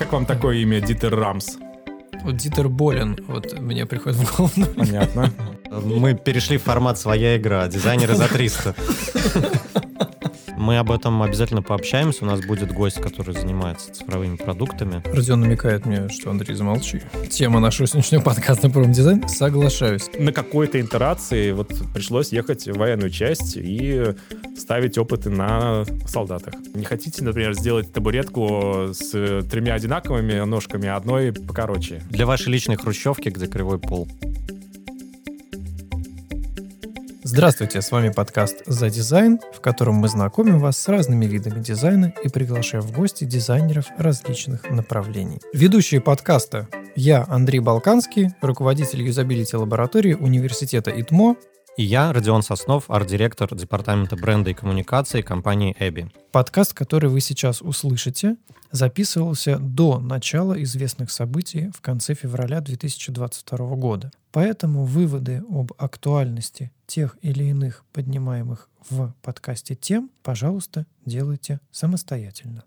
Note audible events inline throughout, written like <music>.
Как вам такое имя Дитер Рамс? Вот Дитер болен, вот мне приходит в голову. Понятно. Мы перешли в формат «Своя игра», дизайнеры за 300. Мы об этом обязательно пообщаемся. У нас будет гость, который занимается цифровыми продуктами. Родион намекает мне, что Андрей, замолчи. Тема нашего сегодняшнего подкаста про дизайн. Соглашаюсь. На какой-то интерации вот пришлось ехать в военную часть и ставить опыты на солдатах. Не хотите, например, сделать табуретку с тремя одинаковыми ножками, а одной покороче? Для вашей личной хрущевки, где кривой пол. Здравствуйте, с вами подкаст «За дизайн», в котором мы знакомим вас с разными видами дизайна и приглашаем в гости дизайнеров различных направлений. Ведущие подкаста я, Андрей Балканский, руководитель юзабилити лаборатории университета ИТМО, и я, Родион Соснов, арт-директор департамента бренда и коммуникации компании Эбби. Подкаст, который вы сейчас услышите, записывался до начала известных событий в конце февраля 2022 года. Поэтому выводы об актуальности тех или иных поднимаемых в подкасте тем, пожалуйста, делайте самостоятельно.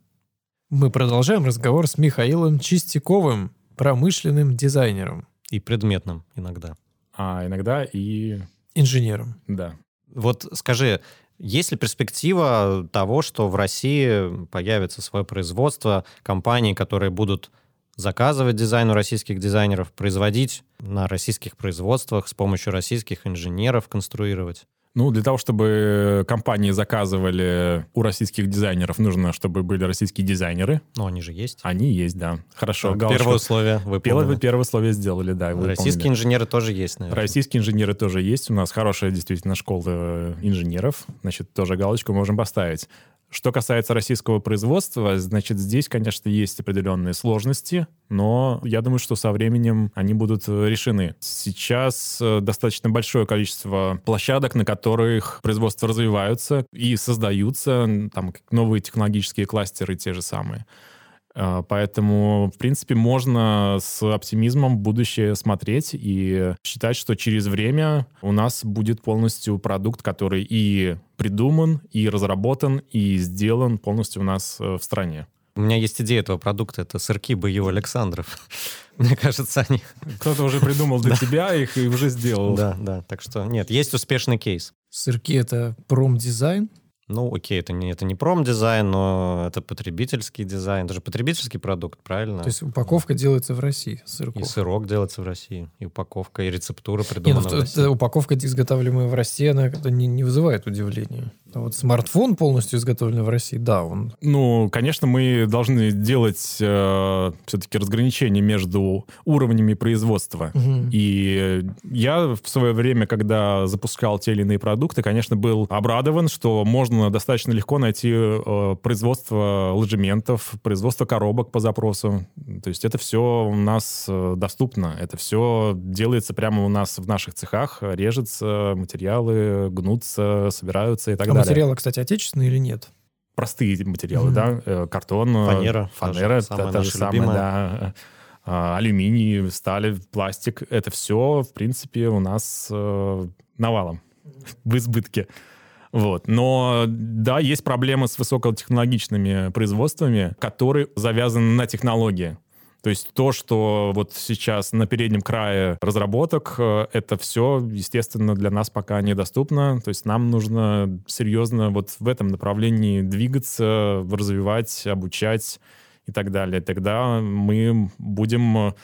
Мы продолжаем разговор с Михаилом Чистяковым, промышленным дизайнером. И предметным иногда. А иногда и инженером. Да. Вот скажи, есть ли перспектива того, что в России появится свое производство, компании, которые будут заказывать дизайн у российских дизайнеров, производить на российских производствах с помощью российских инженеров, конструировать? Ну, для того, чтобы компании заказывали у российских дизайнеров, нужно, чтобы были российские дизайнеры. Ну, они же есть. Они есть, да. Хорошо. Так, первое условие вы Первое, первое условие сделали, да. Российские инженеры тоже есть, наверное. Российские инженеры тоже есть. У нас хорошая действительно школа инженеров. Значит, тоже галочку можем поставить. Что касается российского производства, значит, здесь, конечно, есть определенные сложности, но я думаю, что со временем они будут э, решены. Сейчас э, достаточно большое количество площадок, на которых производства развиваются и создаются, там новые технологические кластеры те же самые. А, поэтому, в принципе, можно с оптимизмом будущее смотреть и считать, что через время у нас будет полностью продукт, который и придуман, и разработан, и сделан полностью у нас э, в стране. У меня есть идея этого продукта. Это сырки Бою Александров. <laughs> Мне кажется, они... <laughs> Кто-то уже придумал для тебя их и уже сделал. Да, да. Так что нет, есть успешный кейс. Сырки — это промдизайн? Ну, окей, это не, это не промдизайн, но это потребительский дизайн. Это же потребительский продукт, правильно? То есть упаковка делается в России, сырков. И сырок делается в России, и упаковка, и рецептура придумана не, ну, в России. Упаковка, изготавливаемая в России, она не, не вызывает удивления. А вот смартфон полностью изготовленный в России, да, он... Ну, конечно, мы должны делать э, все-таки разграничение между уровнями производства. Угу. И я в свое время, когда запускал те или иные продукты, конечно, был обрадован, что можно достаточно легко найти э, производство ложементов, производство коробок по запросу. То есть это все у нас э, доступно. Это все делается прямо у нас в наших цехах, режется, материалы гнутся, собираются и так а далее материалы, кстати, отечественные или нет? Простые материалы, mm-hmm. да, э, картон, э, фанера, фанера, та, та же самая, да, а, алюминий, сталь, пластик, это все, в принципе, у нас э, навалом <laughs> в избытке. Вот. Но да, есть проблемы с высокотехнологичными производствами, которые завязаны на технологии. То есть то, что вот сейчас на переднем крае разработок, э, это все, естественно, для нас пока недоступно. То есть нам нужно серьезно вот в этом направлении двигаться, развивать, обучать и так далее. Тогда мы будем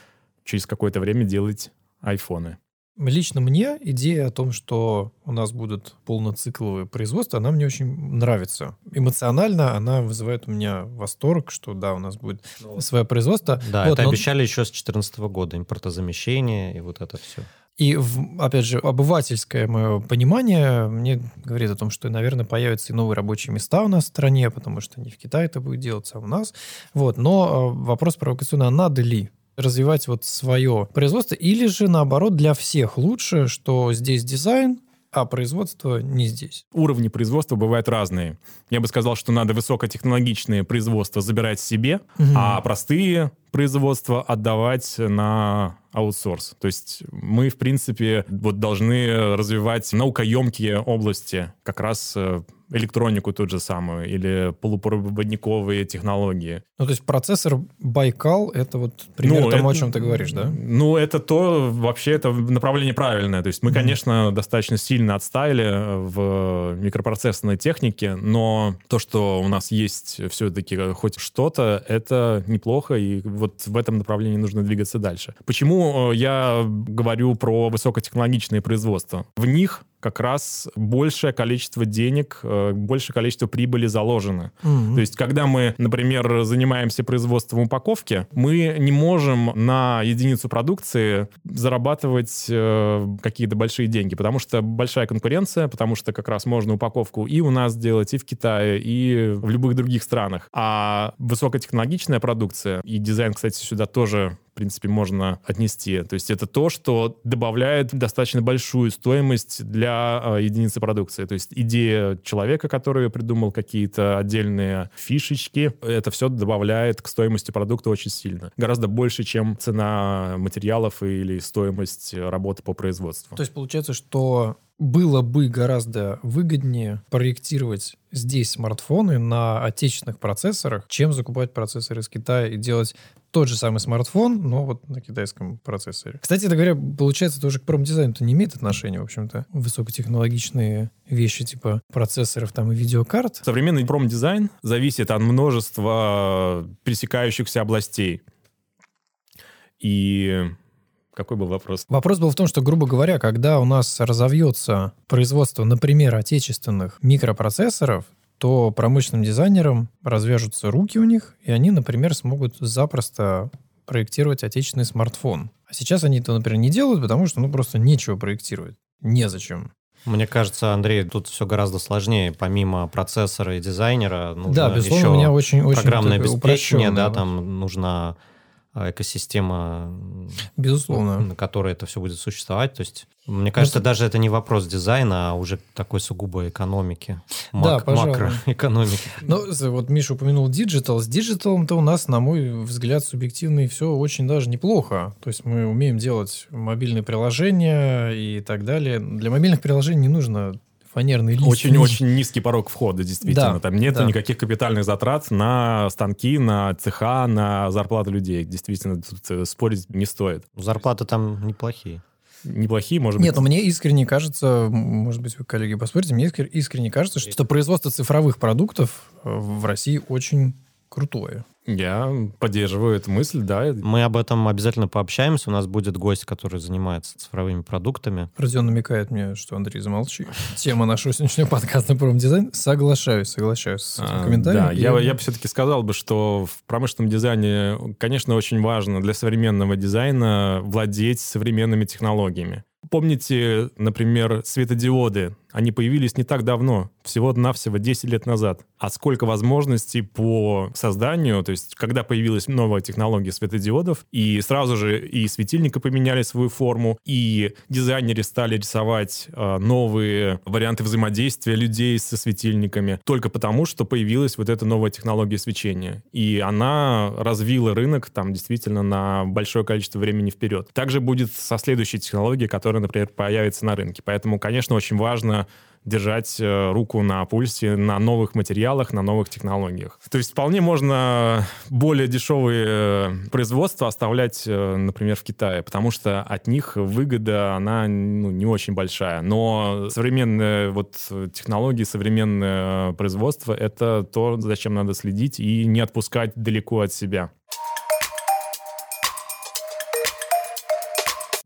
через какое-то время делать айфоны. Лично мне идея о том, что у нас будут полноцикловые производства, она мне очень нравится. Эмоционально она вызывает у меня восторг, что да, у нас будет ну, свое производство. Да, вот, это но... обещали еще с 2014 года, импортозамещение и вот это все. И, опять же, обывательское мое понимание мне говорит о том, что, наверное, появятся и новые рабочие места у нас в стране, потому что не в Китае это будет делаться, а у нас. Вот. Но э, вопрос провокационный, а надо ли? Развивать вот свое производство, или же наоборот для всех лучше, что здесь дизайн, а производство не здесь. Уровни производства бывают разные. Я бы сказал, что надо высокотехнологичные производства забирать себе, угу. а простые производства отдавать на аутсорс. То есть мы, в принципе, вот должны развивать наукоемкие области как раз э, электронику ту же самую или полупроводниковые технологии. Ну, то есть процессор Байкал — это вот пример Ну, тому, это- о чем ты говоришь, да? Ну, это то, вообще, это направление правильное. То есть мы, Мгм. конечно, достаточно сильно отстали в микропроцессорной технике, но то, что у нас есть все-таки хоть что-то, это неплохо, и вот в этом направлении нужно двигаться дальше. Почему э, я говорю про высокотехнологичные производства? В них как раз большее количество денег, э, большее количество прибыли заложено. Мгм. То есть, когда мы, например, занимаемся производством упаковки, мы не можем на единицу продукции зарабатывать э, какие-то большие деньги, потому что большая конкуренция, потому что как раз можно упаковку и у нас делать, и в Китае, и в любых других странах. А высокотехнологичная продукция, и дизайн, кстати, сюда тоже принципе, можно отнести. То есть это то, что добавляет достаточно большую стоимость для э, единицы продукции. То есть идея человека, который придумал какие-то отдельные фишечки, это все добавляет к стоимости продукта очень сильно. Гораздо больше, чем цена материалов или стоимость работы по производству. То есть получается, что было бы гораздо выгоднее проектировать здесь смартфоны на отечественных процессорах, чем закупать процессоры из Китая и делать тот же самый смартфон, но вот на китайском процессоре. Кстати это говоря, получается, тоже к промдизайну-то не имеет отношения, в общем-то. Высокотехнологичные вещи типа процессоров там и видеокарт. Современный промдизайн зависит от множества пересекающихся областей. И какой был вопрос? Вопрос был в том, что, грубо говоря, когда у нас разовьется производство, например, отечественных микропроцессоров, то промышленным дизайнерам развяжутся руки у них, и они, например, смогут запросто проектировать отечественный смартфон. А сейчас они это, например, не делают, потому что ну просто нечего проектировать. Незачем. Мне кажется, Андрей, тут все гораздо сложнее. Помимо процессора и дизайнера, нужно да, безусловно, еще у меня очень, очень программное обеспечение, да, там нужна экосистема, Безусловно. на которой это все будет существовать. То есть, мне кажется, даже это не вопрос дизайна, а уже такой сугубо экономики. Да, пожалуй. макроэкономики. Ну, вот Миша упомянул digital. С digital ом-то у нас, на мой взгляд, субъективный все очень даже неплохо. То есть мы умеем делать мобильные приложения и так далее. Для мобильных приложений не нужно фанерный лист. Очень-очень низкий порог входа, действительно. Да, Там нет да. никаких капитальных затрат на станки, на цеха, на зарплату людей. Действительно, тут э, спорить не стоит. Зарплаты там неплохие. Неплохие, может Нет, ну быть. мне искренне кажется, может быть, вы, коллеги, поспорите, мне искр- искренне кажется, что производство цифровых продуктов э, в России очень крутое. Я поддерживаю эту мысль, да. Мы об этом обязательно пообщаемся. У нас будет гость, который занимается цифровыми продуктами. Родион намекает мне, что Андрей, замолчи. Тема нашего сегодняшнего подкаста промдизайн. Соглашаюсь, соглашаюсь с этим А, комментарием. Да, И- я, я бы все-таки сказал бы, что в промышленном дизайне, конечно, очень важно для современного дизайна владеть современными технологиями. Помните, например, светодиоды? Они появились не так давно, всего-навсего 10 лет назад. А сколько возможностей по созданию, то есть когда появилась новая технология светодиодов, и сразу же и светильника поменяли свою форму, и дизайнеры стали рисовать э, новые варианты взаимодействия людей со светильниками, только потому, что появилась вот эта новая технология свечения. И она развила рынок там действительно на большое количество времени вперед. Также будет со следующей технологией, которая, например, появится на рынке. Поэтому, конечно, очень важно держать э, руку на пульсе на новых материалах, на новых технологиях. То есть вполне можно более дешевые э, производства оставлять, э, например, в Китае, потому что от них выгода, она ну, не очень большая. Но современные вот технологии, современное производство — это то, зачем надо следить и не отпускать далеко от себя.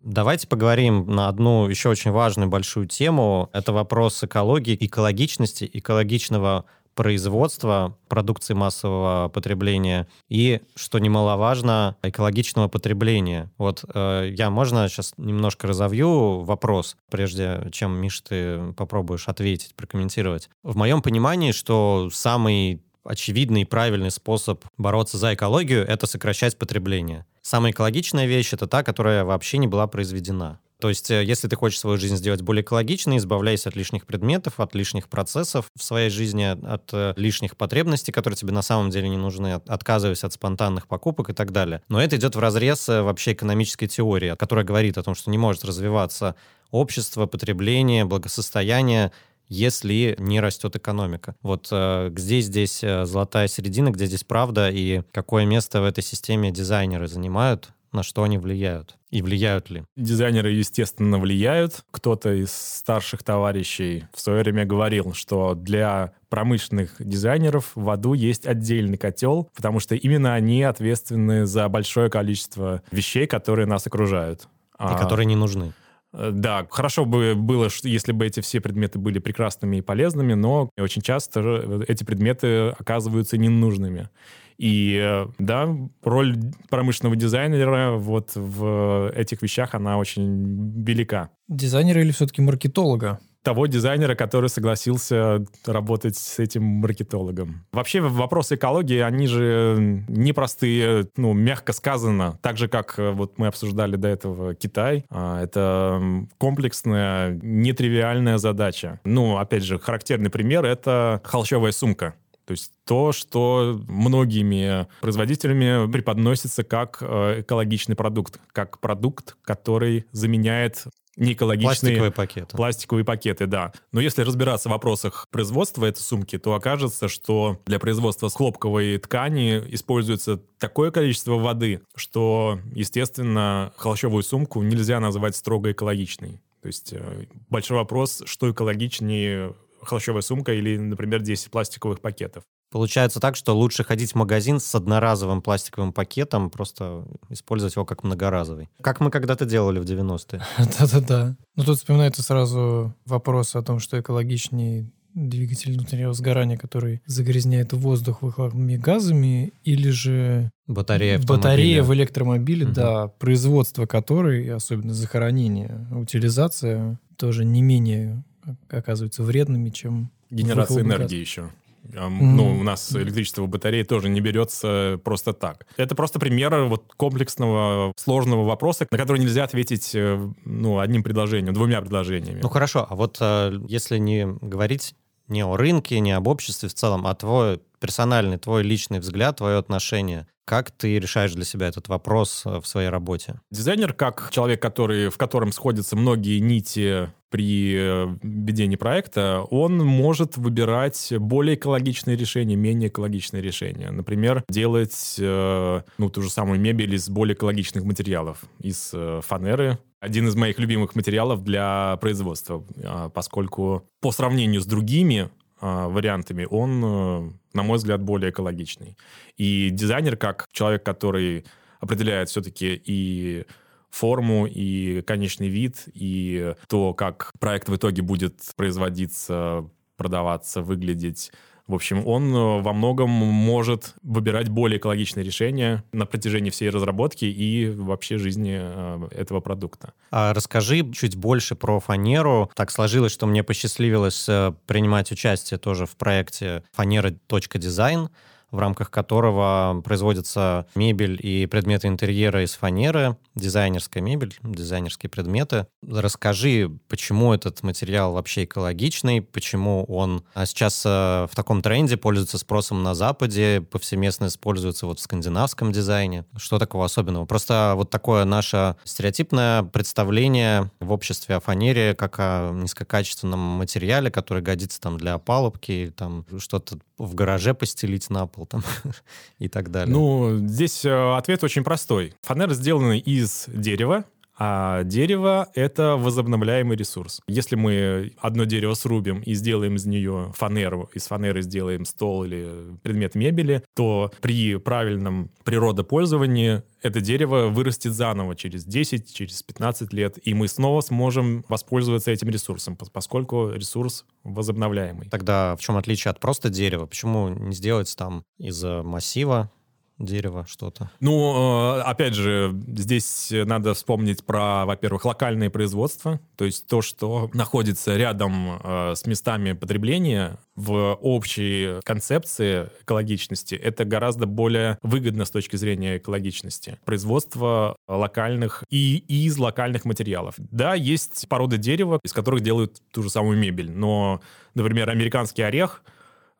Давайте поговорим на одну еще очень важную большую тему. Это вопрос экологии, экологичности, экологичного производства продукции массового потребления и, что немаловажно, экологичного потребления. Вот э, я, можно сейчас немножко разовью вопрос, прежде чем, Миш, ты попробуешь ответить, прокомментировать. В моем понимании, что самый очевидный и правильный способ бороться за экологию — это сокращать потребление. Самая экологичная вещь — это та, которая вообще не была произведена. То есть, э, если ты хочешь свою жизнь сделать более экологичной, избавляйся от лишних предметов, от лишних процессов в своей жизни, от, э, лишних потребностей, которые тебе на самом деле не нужны, от- отказывайся от спонтанных покупок и так далее. Но это идет в разрез э, вообще экономической теории, которая говорит о том, что не может развиваться общество, потребление, благосостояние, если не растет экономика. Вот э, где здесь э, золотая середина, где здесь правда и какое место в этой системе дизайнеры занимают, на что они влияют и влияют ли? Дизайнеры, естественно, влияют. Кто-то из старших товарищей в свое время говорил, что для промышленных дизайнеров в аду есть отдельный котел, потому что именно они ответственны за большое количество вещей, которые нас окружают. И а... которые не нужны. Э, да, хорошо бы было, если бы эти все предметы были прекрасными и полезными, но очень часто эти предметы оказываются ненужными. И э, да, роль промышленного дизайнера вот в этих вещах, она очень велика. Дизайнера или все-таки маркетолога? Того дизайнера, который согласился работать с этим маркетологом. Вообще вопросы экологии, они же непростые, ну, мягко сказано. Так же, как э, вот мы обсуждали до этого Китай. А, это комплексная, нетривиальная задача. Ну, опять же, характерный пример — это холщовая сумка. То есть то, что многими производителями преподносится как э, экологичный продукт, как продукт, который заменяет неэкологичные пластиковые пакеты. Пластиковые пакеты, да. Но если разбираться в вопросах производства этой сумки, то окажется, что для производства хлопковой ткани используется такое количество воды, что, естественно, холщовую сумку нельзя назвать строго экологичной. То есть э, большой вопрос, что экологичнее холщовая сумка или, например, 10 пластиковых пакетов. Получается так, что лучше ходить в магазин с одноразовым пластиковым пакетом, просто использовать его как многоразовый. Как мы когда-то делали в 90-е. <laughs> Да-да-да. Ну, тут вспоминается сразу вопрос о том, что экологичнее двигатель внутреннего сгорания, который загрязняет воздух выхлопными газами, или же батарея, батарея в электромобиле, угу. да, производство которой, особенно захоронение, утилизация, тоже не менее оказываются вредными, чем генерация энергии еще. Ну, у нас электричество в батарее тоже не берется просто так. Это просто пример вот комплексного, сложного вопроса, на который нельзя ответить э, ну, одним предложением, двумя предложениями. Ну хорошо, а вот э, если не говорить не о рынке, не об обществе в целом, а твой персональный, твой личный взгляд, твое отношение. Как ты решаешь для себя этот вопрос э, в своей работе? Дизайнер, как человек, который, в котором сходятся многие нити при э, ведении проекта, он может выбирать более экологичные решения, менее экологичные решения. Например, делать э, ну, ту же самую мебель из более экологичных материалов, из э, фанеры. Один из моих любимых материалов для производства, а, поскольку по сравнению с другими а, вариантами он, на мой взгляд, более экологичный. И дизайнер, как человек, который определяет все-таки и форму и конечный вид, и то, как проект в итоге будет производиться, продаваться, выглядеть. В общем, он э, во многом может выбирать более экологичные решения на протяжении всей разработки и вообще жизни э, этого продукта. А расскажи чуть больше про фанеру. Так сложилось, что мне посчастливилось э, принимать участие тоже в проекте фанера.дизайн в рамках которого производится мебель и предметы интерьера из фанеры, дизайнерская мебель, дизайнерские предметы. Расскажи, почему этот материал вообще экологичный, почему он а сейчас э, в таком тренде пользуется спросом на Западе, повсеместно используется вот в скандинавском дизайне. Что такого особенного? Просто вот такое наше стереотипное представление в обществе о фанере как о низкокачественном материале, который годится там для опалубки, там что-то в гараже постелить на пол там <laughs> и так далее? Ну, здесь э, ответ очень простой. Фанера сделана из дерева, а дерево — это возобновляемый ресурс. Если мы одно дерево срубим и сделаем из нее фанеру, из фанеры сделаем стол или предмет мебели, то при правильном природопользовании это дерево вырастет заново через 10, через 15 лет, и мы снова сможем воспользоваться этим ресурсом, поскольку ресурс возобновляемый. Тогда в чем отличие от просто дерева? Почему не сделать там из массива дерево, что-то? Ну, э, опять же, здесь надо вспомнить про, во-первых, локальное производство, то есть то, что находится рядом э, с местами потребления в общей концепции экологичности, это гораздо более выгодно с точки зрения экологичности. Производство локальных и из локальных материалов. Да, есть породы дерева, из которых делают ту же самую мебель, но, например, американский орех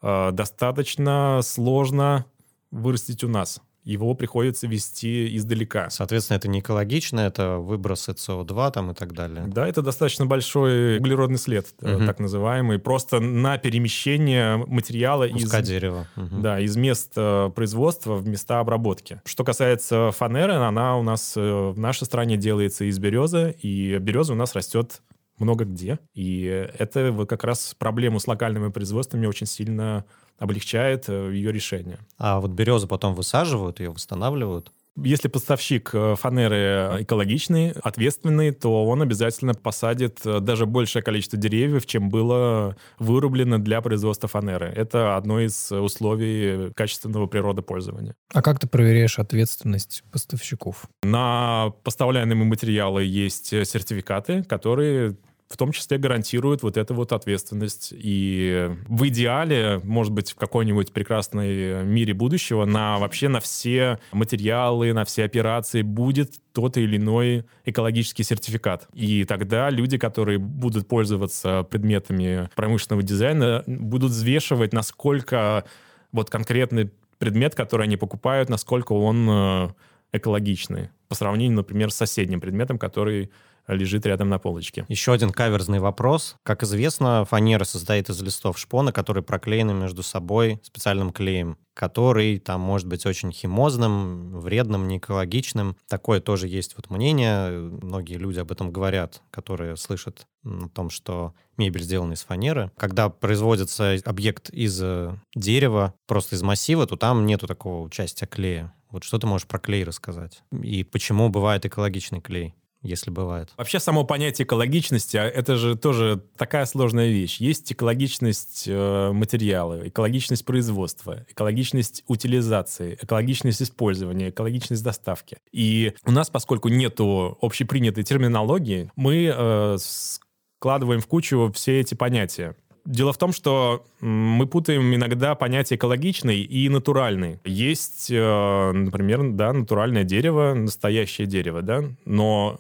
э, достаточно сложно вырастить у нас. его приходится вести издалека. Соответственно, это не экологично, это выбросы СО2 там и так далее. Да, это достаточно большой углеродный след, угу. так называемый, просто на перемещение материала Куска из... дерева. Угу. Да, из мест э, производства в места обработки. Что касается фанеры, она у нас э, в нашей стране делается из березы, и береза у нас растет много где. И это как раз проблему с локальными производствами очень сильно облегчает э, ее решение. А вот березу потом высаживают, ее восстанавливают? Если поставщик э, фанеры экологичный, ответственный, то он обязательно посадит э, даже большее количество деревьев, чем было вырублено для производства фанеры. Это одно из условий качественного природопользования. А как ты проверяешь ответственность поставщиков? На поставляемые материалы есть сертификаты, которые в том числе гарантирует вот эту вот ответственность. И в идеале, может быть, в какой-нибудь прекрасной мире будущего на вообще на все материалы, на все операции будет тот или иной экологический сертификат. И тогда люди, которые будут пользоваться предметами промышленного дизайна, будут взвешивать, насколько вот конкретный предмет, который они покупают, насколько он э, экологичный по сравнению, например, с соседним предметом, который лежит рядом на полочке. Еще один каверзный вопрос. Как известно, фанера состоит из листов шпона, которые проклеены между собой специальным клеем, который там может быть очень химозным, вредным, неэкологичным. Такое тоже есть вот мнение. Многие люди об этом говорят, которые слышат о том, что мебель сделана из фанеры. Когда производится объект из э, дерева, просто из массива, то там нету такого участия клея. Вот что ты можешь про клей рассказать? И почему бывает экологичный клей? Если бывает. Вообще само понятие экологичности, а это же тоже такая сложная вещь. Есть экологичность э, материала, экологичность производства, экологичность утилизации, экологичность использования, экологичность доставки. И у нас, поскольку нету общепринятой терминологии, мы э, складываем в кучу все эти понятия. Дело в том, что мы путаем иногда понятие экологичный и натуральный. Есть, э, например, да, натуральное дерево, настоящее дерево, да, но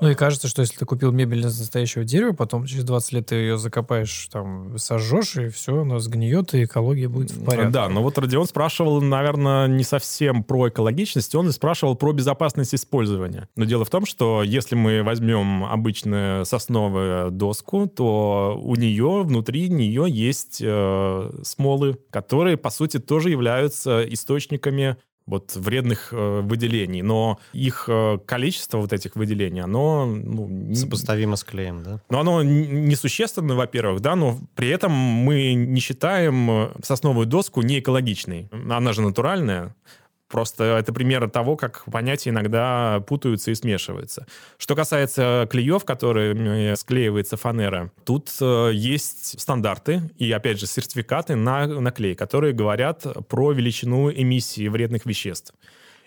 ну и кажется, что если ты купил мебель из настоящего дерева, потом через 20 лет ты ее закопаешь, там, сожжешь, и все, оно сгниет, и экология будет в порядке. Да, но вот Родион спрашивал, наверное, не совсем про экологичность, он спрашивал про безопасность использования. Но дело в том, что если мы возьмем обычную сосновую доску, то у нее, внутри нее есть э, смолы, которые, по сути, тоже являются источниками вот вредных э, выделений, но их э, количество вот этих выделений, оно... Ну, Сопоставимо с клеем, да? Но оно несущественно, во-первых, да, но при этом мы не считаем э, сосновую доску не экологичной. Она же натуральная, Просто это пример того, как понятия иногда путаются и смешиваются. Что касается клеев, которые склеивается фанера, тут э, есть стандарты и, опять же, сертификаты на, на клей, которые говорят про величину эмиссии вредных веществ.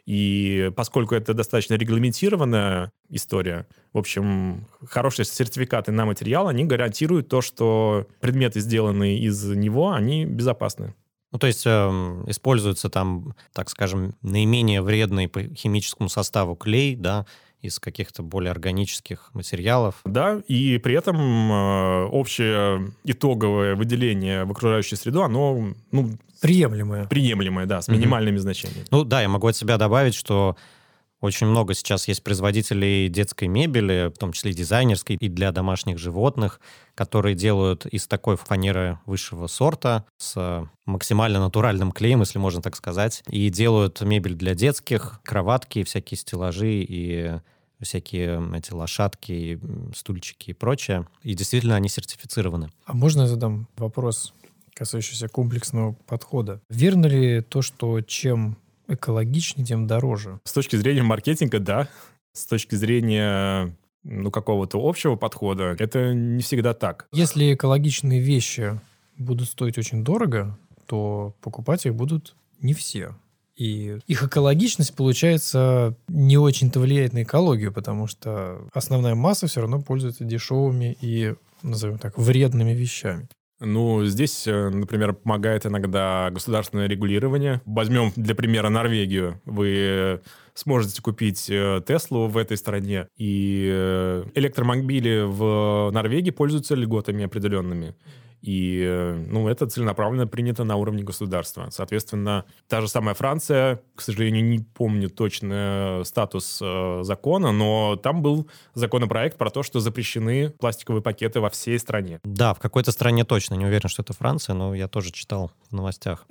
И поскольку это достаточно регламентированная история, в общем, хорошие сертификаты на материал, они гарантируют то, что предметы, сделанные из него, они безопасны. Ну, то есть э, используется там, так скажем, наименее вредный по химическому составу клей, да, из каких-то более органических материалов. Да, и при этом э, общее итоговое выделение в окружающую среду, оно ну, приемлемое. Приемлемое, да, с минимальными угу. значениями. Ну да, я могу от себя добавить, что очень много сейчас есть производителей детской мебели, в том числе и дизайнерской, и для домашних животных, которые делают из такой фанеры высшего сорта с максимально натуральным клеем, если можно так сказать, и делают мебель для детских, кроватки, всякие стеллажи и всякие эти лошадки, стульчики и прочее. И действительно они сертифицированы. А можно я задам вопрос, касающийся комплексного подхода? Верно ли то, что чем экологичнее, тем дороже. С точки зрения маркетинга, да. С точки зрения ну, какого-то общего подхода, это не всегда так. Если экологичные вещи будут стоить очень дорого, то покупать их будут не все. И их экологичность, получается, не очень-то влияет на экологию, потому что основная масса все равно пользуется дешевыми и, назовем так, вредными вещами. Ну, здесь, э, например, помогает иногда государственное регулирование. Возьмем для примера Норвегию. Вы сможете купить э, Теслу в этой стране, и э, электромобили в Норвегии пользуются льготами определенными. И, э, ну, это целенаправленно принято на уровне государства. Соответственно, та же самая Франция, к сожалению, не помню точно статус э, закона, но там был законопроект про то, что запрещены пластиковые пакеты во всей стране. Да, в какой-то стране точно. Не уверен, что это Франция, но я тоже читал в новостях.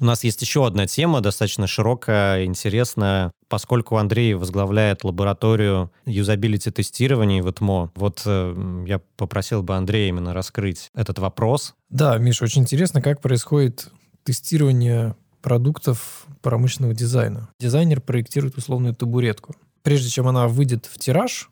У нас есть еще одна тема, достаточно широкая, интересная, поскольку Андрей возглавляет лабораторию юзабилити-тестирования в ИТМО. Вот э, я попросил бы Андрея именно раскрыть этот вопрос. Да, Миша, очень интересно, как происходит тестирование продуктов промышленного дизайна. Дизайнер проектирует условную табуретку. Прежде чем она выйдет в тираж,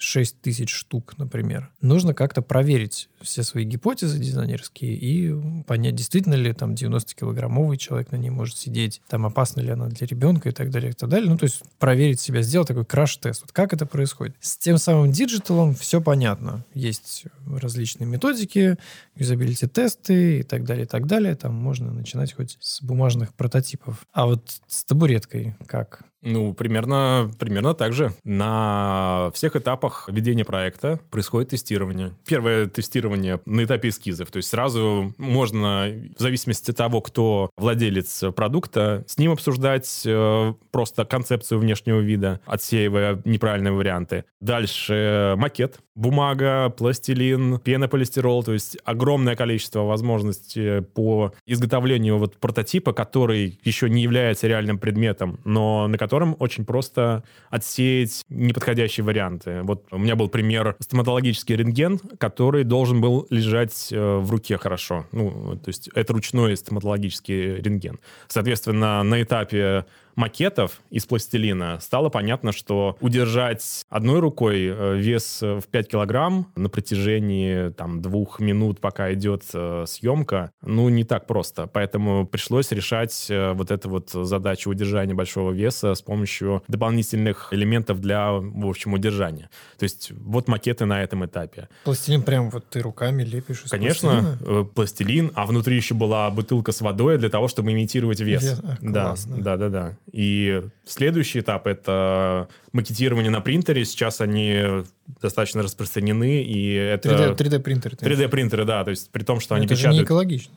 6 тысяч штук, например, нужно как-то проверить все свои гипотезы дизайнерские и понять, действительно ли там 90-килограммовый человек на ней может сидеть, там опасна ли она для ребенка и так далее, и так далее. Ну, то есть проверить себя, сделать такой краш-тест. Вот как это происходит? С тем самым digital ом все понятно. Есть различные методики, юзабилити-тесты и так далее, и так далее. Там можно начинать хоть с бумажных прототипов. А вот с табуреткой как? Ну, примерно, примерно так же. На всех этапах ведения проекта происходит тестирование. Первое тестирование на этапе эскизов. То есть сразу можно, в зависимости от того, кто владелец продукта, с ним обсуждать э, просто концепцию внешнего вида, отсеивая неправильные варианты. Дальше макет, бумага, пластилин, пенополистирол. То есть огромное количество возможностей по изготовлению вот прототипа, который еще не является реальным предметом, но на котором очень просто отсеять неподходящие варианты. Вот у меня был пример стоматологический рентген, который должен был лежать э, в руке хорошо. Ну, то есть это ручной стоматологический рентген. Соответственно, на этапе макетов из пластилина стало понятно, что удержать одной рукой э, вес в 5 килограмм на протяжении там, двух минут, пока идет э, съемка, ну, не так просто. Поэтому пришлось решать э, вот эту вот задачу удержания большого веса с помощью дополнительных элементов для, в общем, удержания. То есть вот макеты на этом этапе. Пластилин прям вот ты руками лепишь Конечно, пластилина? пластилин, а внутри еще была бутылка с водой для того, чтобы имитировать вес. Вес, а, да, да, да, да. И следующий этап — это макетирование на принтере. Сейчас они достаточно распространены, и это... 3D, 3D принтер. 3D принтеры, да, то есть при том, что они это же не печатают... экологично.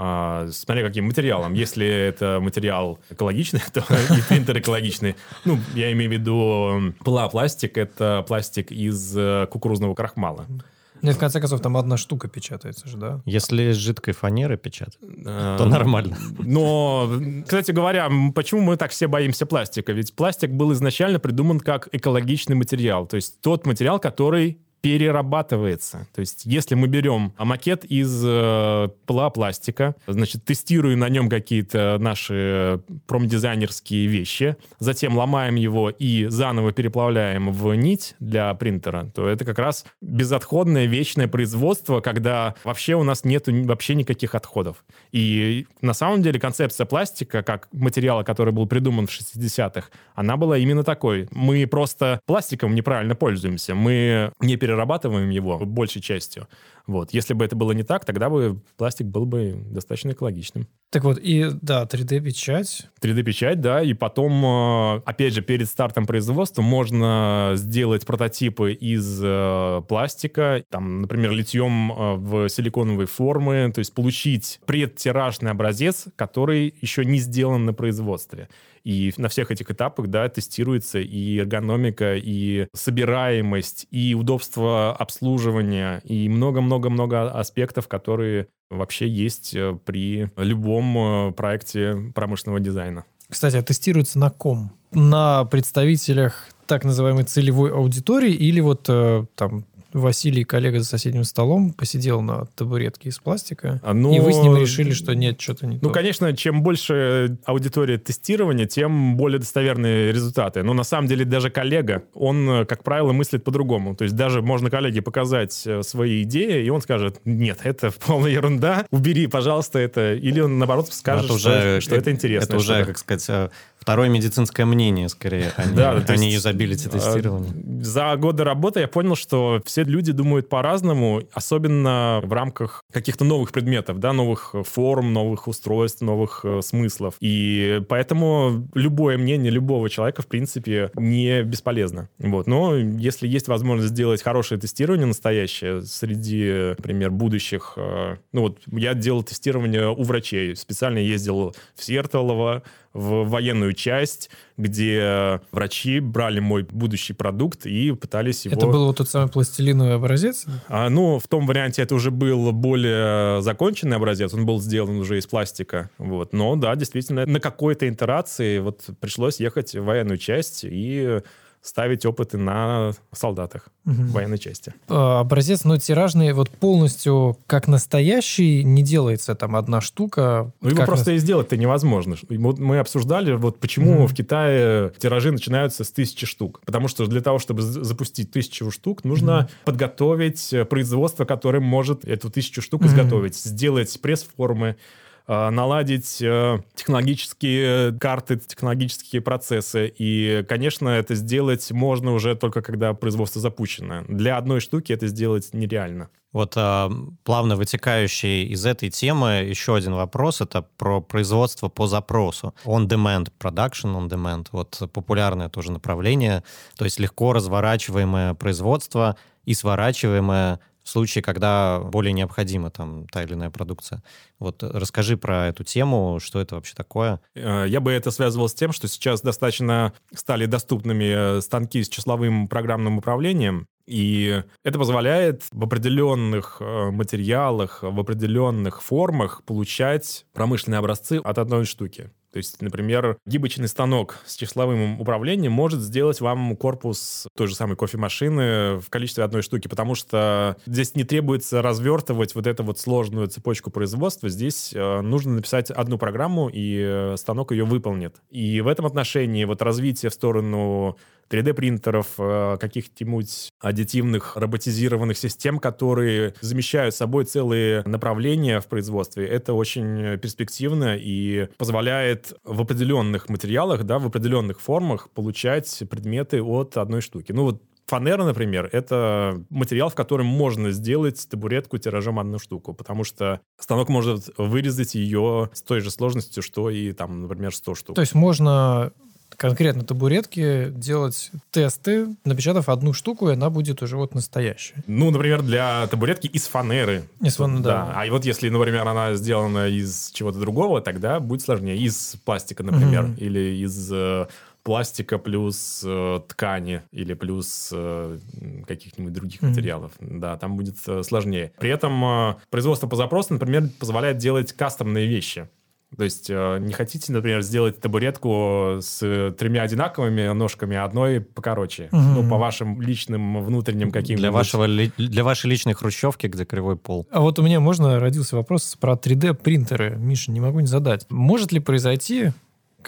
А, смотря каким материалом. Если это материал экологичный, <laughs> то и принтер экологичный. Ну, я имею в виду пластик. Это пластик из э, кукурузного крахмала. Нет, в конце концов, там одна штука печатается же, да? Если из жидкой фанеры печатать, Э, то нормально. Но, кстати говоря, почему мы так все боимся пластика? Ведь пластик был изначально придуман как экологичный материал. То есть тот материал, который перерабатывается. То есть, если мы берем макет из э, пластика, значит, тестируем на нем какие-то наши промдизайнерские вещи, затем ломаем его и заново переплавляем в нить для принтера, то это как раз безотходное вечное производство, когда вообще у нас нет вообще никаких отходов. И на самом деле концепция пластика, как материала, который был придуман в 60-х, она была именно такой. Мы просто пластиком неправильно пользуемся. Мы не перерабатываем его большей частью. Вот. Если бы это было не так, тогда бы пластик был бы достаточно экологичным. Так вот, и да, 3D-печать. 3D-печать, да, и потом, э, опять же, перед стартом производства можно сделать прототипы из э, пластика, там, например, литьем э, в силиконовые формы, то есть получить предтиражный образец, который еще не сделан на производстве. И на всех этих этапах, да, тестируется и эргономика, и собираемость, и удобство обслуживания, и много-много-много аспектов, которые вообще есть э, при любом э, проекте промышленного дизайна. Кстати, а тестируется на ком? На представителях так называемой целевой аудитории или вот э, там Василий, коллега за соседним столом, посидел на табуретке из пластика, А, ну, и вы с ним решили, что нет, что-то не Ну, то. конечно, чем больше аудитория тестирования, тем более достоверные результаты. Но на самом деле даже коллега, он, как правило, мыслит по-другому. То есть даже можно коллеге показать э, свои идеи, и он скажет, нет, это <laughs> полная ерунда, убери, пожалуйста, это. Или он, наоборот, скажет, Это что, что это интересно. Это уже, как сказать, э, второе медицинское мнение, скорее, а не, <laughs> Да, а не есть, юзабилити тестирование. А, За годы работы я понял, что все люди думают по-разному, особенно в рамках каких-то новых предметов, да, новых форм, новых устройств, новых э, смыслов. И поэтому любое мнение любого человека, в принципе, не бесполезно. Вот. Но если есть возможность сделать хорошее тестирование настоящее среди, например, будущих... э, Ну вот я делал тестирование у врачей. Специально ездил в Сертолово, в военную часть, где врачи брали мой будущий продукт и пытались его... Это был вот тот самый пластилиновый образец? А, ну, в том варианте это уже был более законченный образец, он был сделан уже из пластика, вот. Но да, действительно, на какой-то итерации вот пришлось ехать в военную часть и ставить опыты на солдатах Мгм. военной части. А, Образец, но тиражный, вот полностью как настоящий, не делается там одна штука. Ну, его просто и сделать-то невозможно. Вот Мы обсуждали, вот почему Мгм. в Китае тиражи начинаются с тысячи штук. Потому что для того, чтобы запустить тысячу штук, нужно Мгм. подготовить э, производство, которое может эту тысячу штук Мгм. изготовить. Сделать пресс-формы, наладить э, технологические карты, технологические процессы. И, конечно, это сделать можно уже только когда производство запущено. Для одной штуки это сделать нереально. Вот а, плавно вытекающий из этой темы еще один вопрос. Это про производство по запросу. On-demand, production on-demand. Вот популярное тоже направление. То есть легко разворачиваемое производство и сворачиваемое случае, когда более необходима там та или иная продукция. Вот расскажи про эту тему, что это вообще такое. Э, Я бы это связывал с тем, что сейчас достаточно стали доступными э, станки с числовым программным управлением, и это позволяет в определенных э, материалах, в определенных формах получать промышленные образцы от одной штуки. То есть, например, гибочный станок с числовым управлением может сделать вам корпус той же самой кофемашины в количестве одной штуки, потому что здесь не требуется развертывать вот эту вот сложную цепочку производства. Здесь э, нужно написать одну программу, и э, станок ее выполнит. И в этом отношении вот развитие в сторону 3D-принтеров, э, каких-нибудь аддитивных роботизированных систем, которые замещают собой целые направления в производстве, это очень перспективно и позволяет в определенных материалах, да, в определенных формах получать предметы от одной штуки. Ну вот Фанера, например, это материал, в котором можно сделать табуретку тиражом одну штуку, потому что станок может вырезать ее с той же сложностью, что и там, например, 100 штук. То есть можно конкретно табуретки делать тесты, напечатав одну штуку, и она будет уже вот настоящая. Ну, например, для табуретки из фанеры. Из фан- да. А и вот если, например, она сделана из чего-то другого, тогда будет сложнее. Из пластика, например, Мгм. или из э, пластика плюс э, ткани или плюс э, каких-нибудь других Мгм. материалов. Да, там будет э, сложнее. При этом э, производство по запросу, например, позволяет делать кастомные вещи. То есть э, не хотите, например, сделать табуретку с э, тремя одинаковыми ножками, а одной покороче. Мгм. Ну, по вашим личным внутренним каким-нибудь... Для, вашего, для вашей личной хрущевки, где кривой пол. А вот у меня можно родился вопрос про 3D-принтеры. Миша, не могу не задать. Может ли произойти,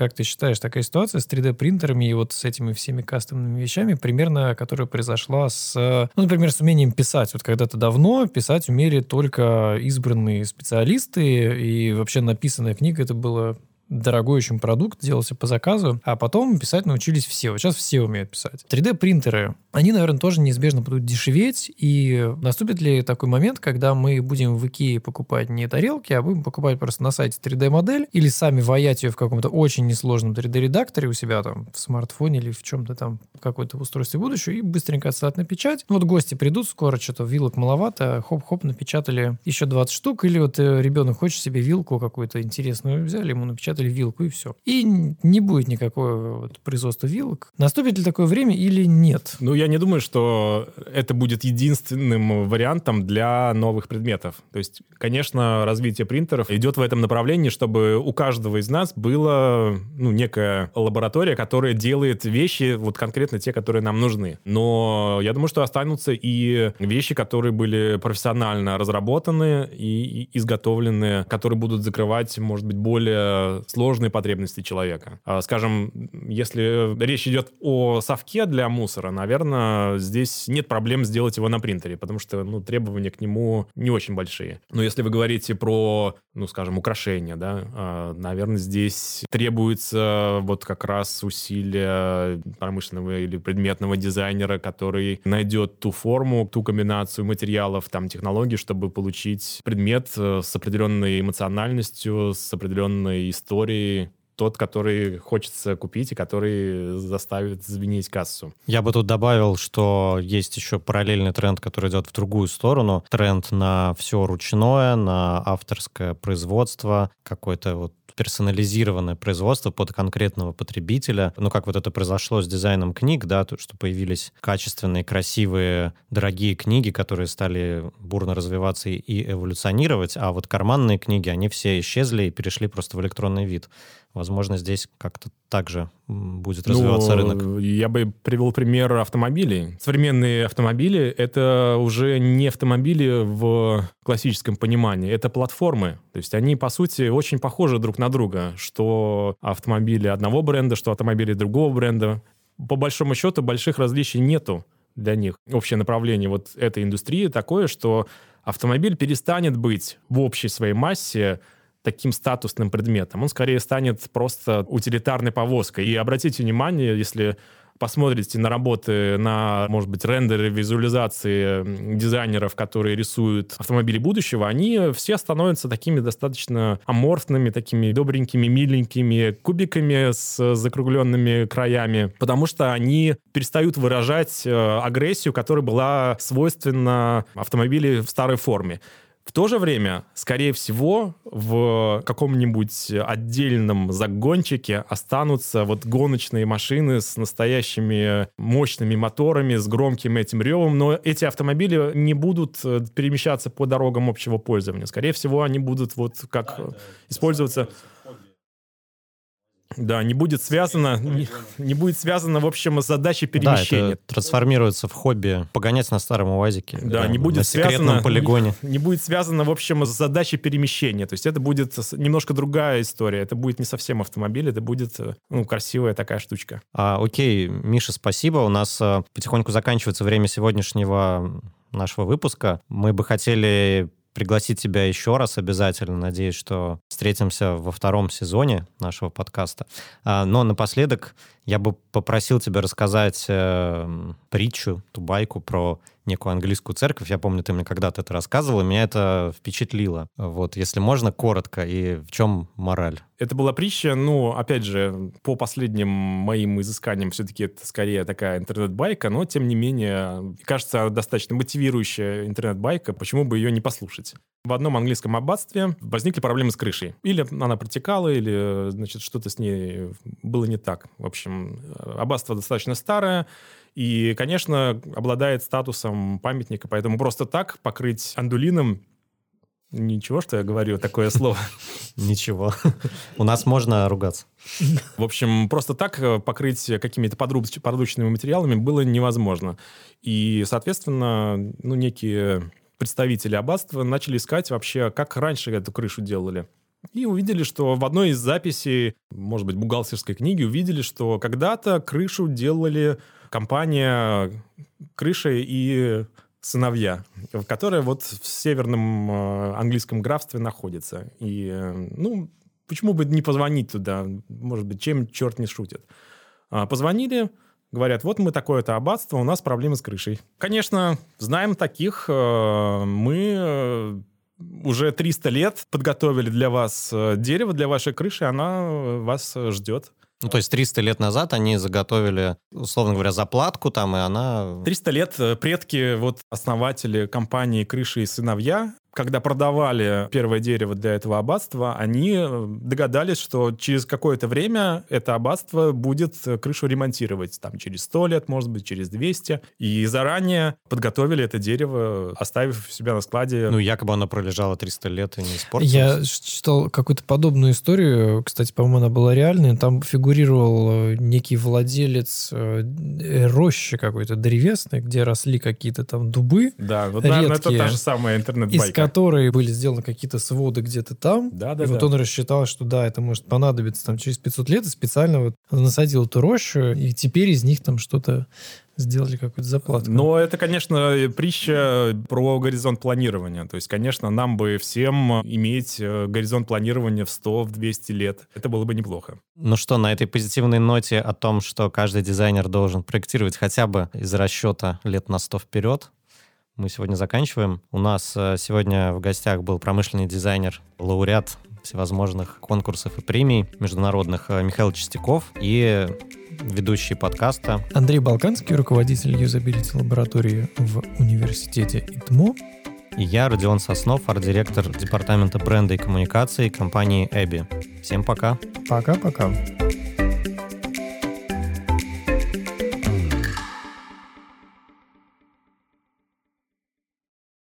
как ты считаешь, такая ситуация с 3D-принтерами и вот с этими всеми кастомными вещами, примерно, которая произошла с, ну, например, с умением писать. Вот когда-то давно писать умели только избранные специалисты, и вообще написанная книга это было дорогой очень продукт, делался по заказу, а потом писать научились все. Вот сейчас все умеют писать. 3D-принтеры, они, наверное, тоже неизбежно будут дешеветь, и наступит ли такой момент, когда мы будем в Икее покупать не тарелки, а будем покупать просто на сайте 3D-модель, или сами ваять ее в каком-то очень несложном 3D-редакторе у себя там в смартфоне или в чем-то там, в какой-то устройстве будущего, и быстренько отсылать на печать. Вот гости придут скоро, что-то вилок маловато, хоп-хоп, напечатали еще 20 штук, или вот э, ребенок хочет себе вилку какую-то интересную, взяли ему, напечатали вилку, и все. И не будет никакого вот производства вилок. Наступит ли такое время или нет? Ну, я не думаю, что это будет единственным вариантом для новых предметов. То есть, конечно, развитие принтеров идет в этом направлении, чтобы у каждого из нас была ну, некая лаборатория, которая делает вещи, вот конкретно те, которые нам нужны. Но я думаю, что останутся и вещи, которые были профессионально разработаны и, изготовлены, которые будут закрывать, может быть, более сложные потребности человека. А, Скажем, если речь идет о совке для мусора, наверное, соответственно, здесь нет проблем сделать его на принтере, потому что, ну, требования к нему не очень большие. Но если вы говорите про, ну, скажем, украшения, да, а, наверное, здесь требуется вот как раз усилия промышленного или предметного дизайнера, который найдет ту форму, ту комбинацию материалов, там, технологий, чтобы получить предмет э, с определенной эмоциональностью, с определенной историей, тот, который хочется купить и который заставит звенеть кассу. Я бы тут добавил, что есть еще параллельный тренд, который идет в другую сторону. Тренд на все ручное, на авторское производство, какой-то вот персонализированное производство под конкретного потребителя. Ну, как вот это произошло с дизайном книг, да, то, что появились качественные, красивые, дорогие книги, которые стали бурно развиваться и эволюционировать, а вот карманные книги, они все исчезли и перешли просто в электронный вид. Возможно, здесь как-то также будет развиваться ну, рынок. Я бы привел пример автомобилей. Современные автомобили — это уже не автомобили в классическом понимании, это платформы. То есть они, по сути, очень похожи друг на друга, что автомобили одного бренда, что автомобили другого бренда. По большому счету больших различий нету для них. Общее направление вот этой индустрии такое, что автомобиль перестанет быть в общей своей массе таким статусным предметом. Он скорее станет просто утилитарной повозкой. И обратите внимание, если посмотрите на работы, на, может быть, рендеры, визуализации дизайнеров, которые рисуют автомобили будущего, они все становятся такими достаточно аморфными, такими добренькими, миленькими кубиками с закругленными краями, потому что они перестают выражать э, агрессию, которая была свойственна автомобилю в старой форме. В то же время, скорее всего, в каком-нибудь отдельном загончике останутся вот гоночные машины с настоящими мощными моторами, с громким этим ревом, но эти автомобили не будут э, перемещаться по дорогам общего пользования. Скорее всего, они будут вот как да, использоваться... Да, не будет связано, не, не будет связано, в общем, с задачей перемещения. Да, это трансформируется в хобби погонять на старом УАЗике. Да, да не будет на связано, полигоне. Не, <laughs> не будет связано, в общем, с задачей перемещения. То есть это будет немножко другая история. Это будет не совсем автомобиль, это будет ну, красивая такая штучка. А, окей, Миша, спасибо. У нас а, потихоньку заканчивается время сегодняшнего нашего выпуска. Мы бы хотели пригласить тебя еще раз обязательно. Надеюсь, что встретимся во втором сезоне нашего подкаста. А, но напоследок я бы попросил тебя рассказать э, притчу, ту байку про некую английскую церковь. Я помню, ты мне когда-то это рассказывал, и меня это впечатлило. Вот, если можно, коротко, и в чем мораль? Это была притча, ну, опять же, по последним моим изысканиям, все-таки это скорее такая интернет-байка, но, тем не менее, кажется, достаточно мотивирующая интернет-байка, почему бы ее не послушать? В одном английском аббатстве возникли проблемы с крышей. Или она протекала, или, значит, что-то с ней было не так. В общем, аббатство достаточно старое, и, конечно, обладает статусом памятника, поэтому просто так покрыть андулином Ничего, что я говорю такое слово. <laughs> Ничего. У нас можно ругаться. В общем, просто так покрыть какими-то подручными материалами было невозможно. И, соответственно, ну, некие представители аббатства начали искать вообще, как раньше эту крышу делали. И увидели, что в одной из записей, может быть, бухгалтерской книги, увидели, что когда-то крышу делали компания «Крыша и сыновья», которая вот в северном э, английском графстве находится. И, э, ну, почему бы не позвонить туда? Может быть, чем черт не шутит. А, позвонили, Говорят, вот мы такое-то аббатство, у нас проблемы с крышей. Конечно, знаем таких. Э, мы уже 300 лет подготовили для вас э, дерево, для вашей крыши, она вас ждет. Ну, то есть 300 лет назад они заготовили, условно говоря, заплатку там, и она... 300 лет предки, вот основатели компании «Крыши и сыновья», когда продавали первое дерево для этого аббатства, они э, догадались, что через какое-то время это аббатство будет э, крышу ремонтировать. Там через 100 лет, может быть, через 200. И заранее подготовили это дерево, оставив себя на складе. Ну, якобы оно пролежало 300 лет и не испортилось. Я читал какую-то подобную историю. Кстати, по-моему, она была реальной. Там фигурировал э, некий владелец рощи какой-то древесной, где росли какие-то там дубы Да, вот, наверное, это та же самая интернет-байка которой были сделаны какие-то своды где-то там. Да, да, и вот да. он рассчитал, что да, это может понадобиться там через 500 лет, и специально вот насадил эту рощу, и теперь из них там что-то сделали какую-то заплатку. Но это, конечно, притча про горизонт планирования. То есть, конечно, нам бы всем иметь э, горизонт планирования в 100, в 200 лет. Это было бы неплохо. Ну что, на этой позитивной ноте о том, что каждый дизайнер должен проектировать хотя бы из расчета лет на 100 вперед, мы сегодня заканчиваем. У нас э, сегодня в гостях был промышленный дизайнер, лауреат всевозможных конкурсов и премий международных э, Михаил Чистяков и ведущий подкаста Андрей Балканский, руководитель юзабилити лаборатории в университете ИТМО. и я, Родион Соснов, арт-директор департамента бренда и коммуникации компании Эбби. Всем пока! Пока-пока.